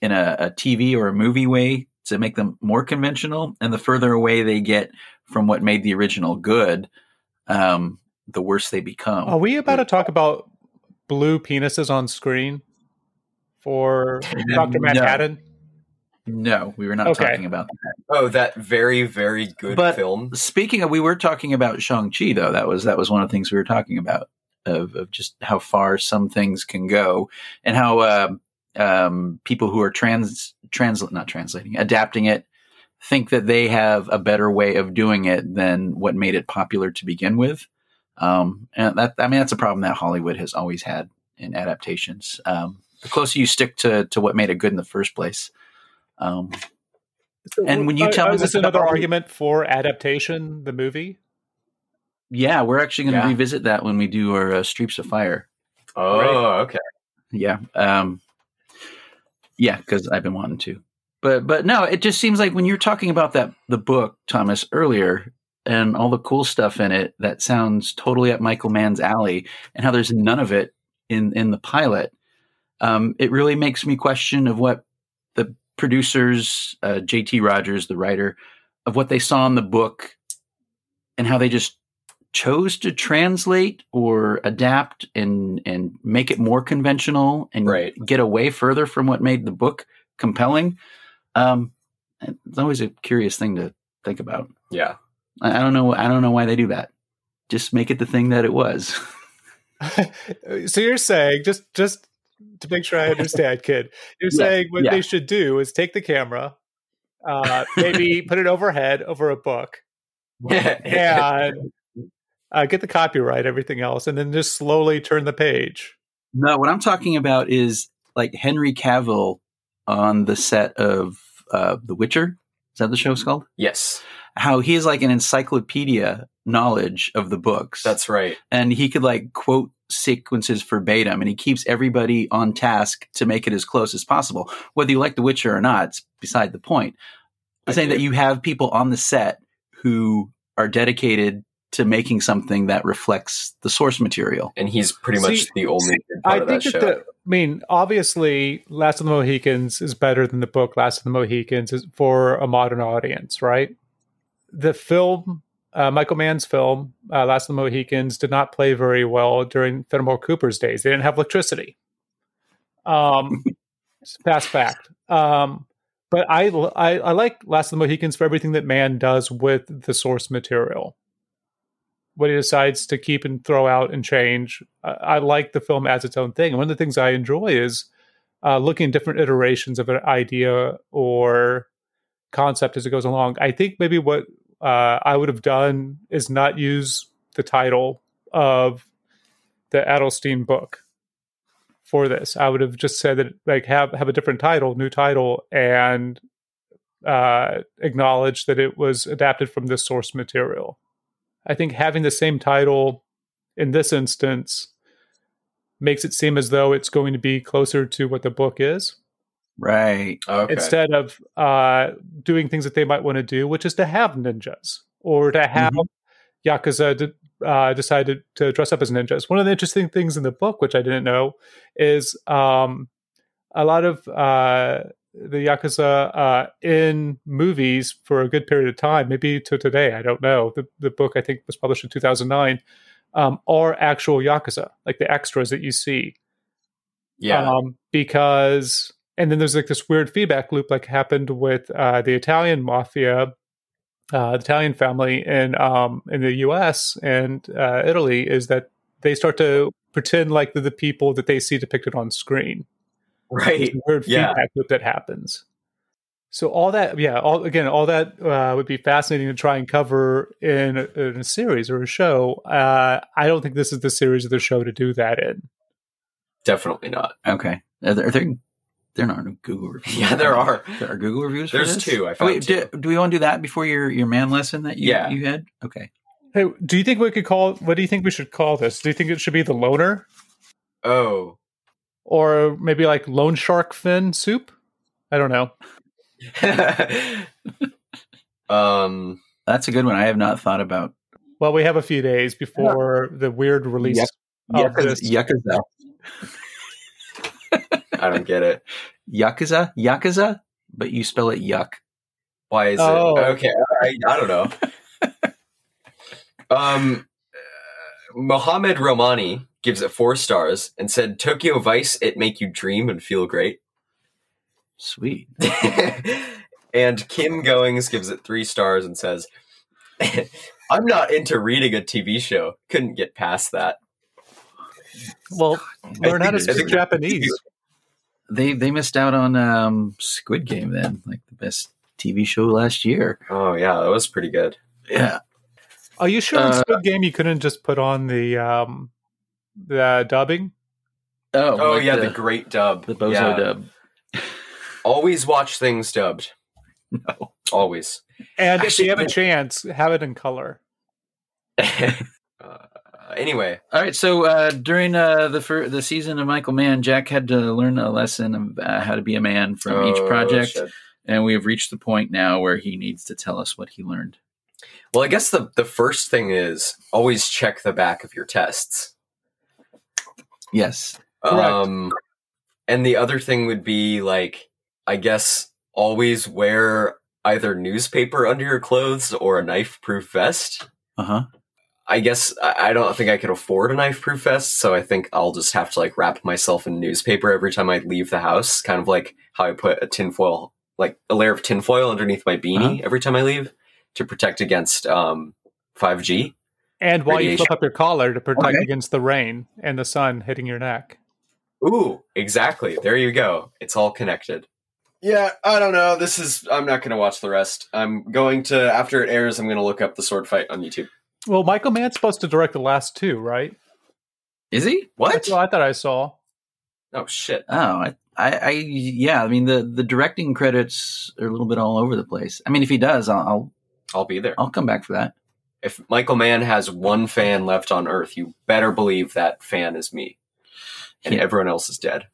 in a, a TV or a movie way to make them more conventional. And the further away they get from what made the original good, um, the worse they become. Are we about to talk about blue penises on screen for Doctor No. Manhattan? no, we were not Okay. talking about that. oh that very very good But- film Speaking of, we were talking about Shang Chi though. That was that was one of the things we were talking about of, of just how far some things can go, and how uh, um, people who are trans translate not translating adapting it think that they have a better way of doing it than what made it popular to begin with. Um, and that I mean that's a problem that Hollywood has always had in adaptations. Um, the closer you stick to to what made it good in the first place. Um, And when you Uh, tell uh, me is this this another about- argument for adaptation, the movie? yeah, we're actually going to Yeah. revisit that when we do our uh, Streets of Fire. oh okay Yeah. Um, yeah, because I've been wanting to. But but no, it just seems like when you're talking about that the book, Thomas, earlier, and all the cool stuff in it that sounds totally up Michael Mann's alley, and how there's none of it in in the pilot. Um, it really makes me question of what the producers, uh, J.T. Rogers, the writer, of what they saw in the book, and how they just chose to translate or adapt and and make it more conventional and Right. get away further from what made the book compelling. Um, it's always a curious thing to think about. yeah I, I don't know. I don't know why they do that. Just make it the thing that it was. so you're saying just just to make sure I understand, kid, you're Yeah, saying what yeah. they should do is take the camera, uh, maybe put it overhead over a book, and uh, get the copyright, everything else, and then just slowly turn the page. no, what I'm talking about is like Henry Cavill on the set of uh, The Witcher. Is that the show's called? yes How he is like an encyclopedia knowledge of the books. that's right and he could like quote sequences verbatim and he keeps everybody on task to make it as close as possible whether you like the witcher or not it's beside the point i'm I saying do. that you have people on the set who are dedicated to making something that reflects the source material and he's pretty much See, the only good part I of that think show that the, I mean, obviously, Last of the Mohicans is better than the book Last of the Mohicans is for a modern audience, right? The film, uh, Michael Mann's film, uh, Last of the Mohicans, did not play very well during Fenimore Cooper's days. They didn't have electricity. Um, past fact. Um, but I, I, I like Last of the Mohicans for everything that Mann does with the source material what he decides to keep and throw out and change. I, I like the film as its own thing. And one of the things I enjoy is uh, looking at different iterations of an idea or concept as it goes along. I think maybe what uh, I would have done is not use the title of the Adelstein book for this. I would have just said that like have have a different title, new title, and uh, acknowledge that it was adapted from the source material. I think having the same title in this instance makes it seem as though it's going to be closer to what the book is right okay instead of uh, doing things that they might want to do, which is to have ninjas or to have yakuza de- uh, decided to dress up as ninjas. One of the interesting things in the book, which I didn't know, is um, a lot of uh, the yakuza uh, in movies for a good period of time, maybe to today. I don't know. The, the book I think was published in two thousand nine. Um, are actual yakuza, like the extras that you see yeah um, because and then there's like this weird feedback loop like happened with uh, the Italian mafia, uh, the Italian family in um, in the U.S. and uh, Italy is that they start to pretend like they're the people that they see depicted on screen. Right. There's weird Yeah. feedback loop that happens. So all that, yeah, all again, all that uh, would be fascinating to try and cover in a, in a series or a show. Uh, I don't think this is the series of the show to do that in. Definitely not. Okay. Are there, are there, there aren't no Google reviews. Yeah, there are. There are Google reviews. For There's this? two. I Oh, found wait, two. do, do we want to do that before your your man lesson that you Yeah. you had? Okay. Hey, do you think we could call? What do you think we should call this? Do you think it should be the loner, Oh. or maybe like loan shark fin soup? I don't know. um. That's a good one. I have not thought about. Well, we have a few days before the weird release. Yep. of Yakuza. this. Yakuza. I don't get it. Yakuza. Yakuza. But you spell it yuck. Why is Oh. it okay? I, I don't know. um, uh, Mohammed Romani gives it four stars and said Tokyo Vice it make you dream and feel great. Sweet. and Kim Goings gives it three stars and says, "I'm not into reading a TV show. Couldn't get past that." Well, learn how to speak Japanese. They they missed out on um, Squid Game then, like the best TV show last year. Oh yeah, that was pretty good. Yeah. Are you sure in Uh, Squid Game you couldn't just put on the um the dubbing? Oh, Oh like yeah, the, the, great dub. the bozo Yeah. dub. Always watch things dubbed. No. Always. And if you have a chance, have it in color. uh, anyway, All right, so uh, during uh, the fir- the season of Michael Mann, Jack had to learn a lesson of uh, how to be a man from each Oh, project, shit. and we have reached the point now where he needs to tell us what he learned. Well, I guess the the first thing is always check the back of your tests. Yes, Correct. Um, and the other thing would be like, I guess always wear either newspaper under your clothes or a knife proof vest. uh huh. I guess I I don't think I could afford a knife proof vest, so I think I'll just have to like wrap myself in newspaper every time I leave the house, kind of like how I put a tinfoil, like a layer of tinfoil underneath my beanie every time I leave to protect against um 5G. And while you Radiation. flip up your collar to protect Okay. against the rain and the sun hitting your neck. Ooh, exactly. There you go. It's all connected. Yeah, I don't know. This is. I'm not going to watch the rest. I'm going to after it airs. I'm going to look up the sword fight on YouTube. Well, Michael Mann's supposed to direct the last two, right? Is he? What? That's what I thought I saw. Oh shit. Oh, I, I, I, yeah. I mean, the the directing credits are a little bit all over the place. I mean, if he does, I'll I'll, I'll be there. I'll come back for that. If Michael Mann has one fan left on Earth, you better believe that fan is me, and Yeah. everyone else is dead.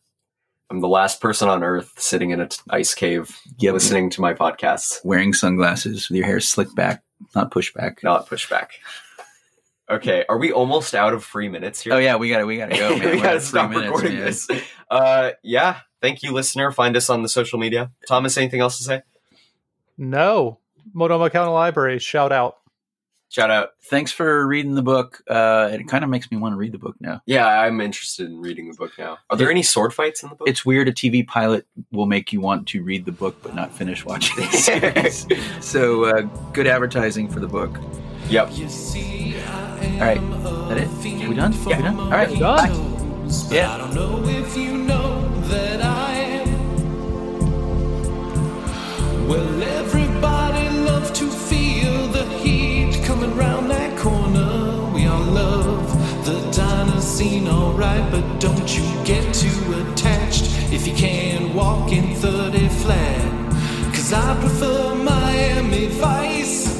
I'm the last person on Earth sitting in an ice cave Yep. listening to my podcasts, Wearing sunglasses with your hair slicked back, not pushback. not pushback. Okay, are we almost out of free minutes here? Oh yeah, we got to we got to go. Man. we gotta three stop minutes, recording man. this. Uh, yeah. Thank you, listener. Find us on the social media. Thomas, anything else to say? No. Multnomah County Library, shout out. Shout out. Thanks for reading the book. Uh, it kind of makes me want to read the book now. Yeah, I'm interested in reading the book now. Are there any sword fights in the book? It's weird. A TV pilot will make you want to read the book but not finish watching the series. so uh, good advertising for the book. yep. You see, All right, am that it? a We done? fiend Yeah, we done? All right, my done. nose, Yeah. I don't know if you know that I am. Well, everybody scene, alright, but don't you get too attached if you can't walk in 30 flat. Cause I prefer Miami Vice.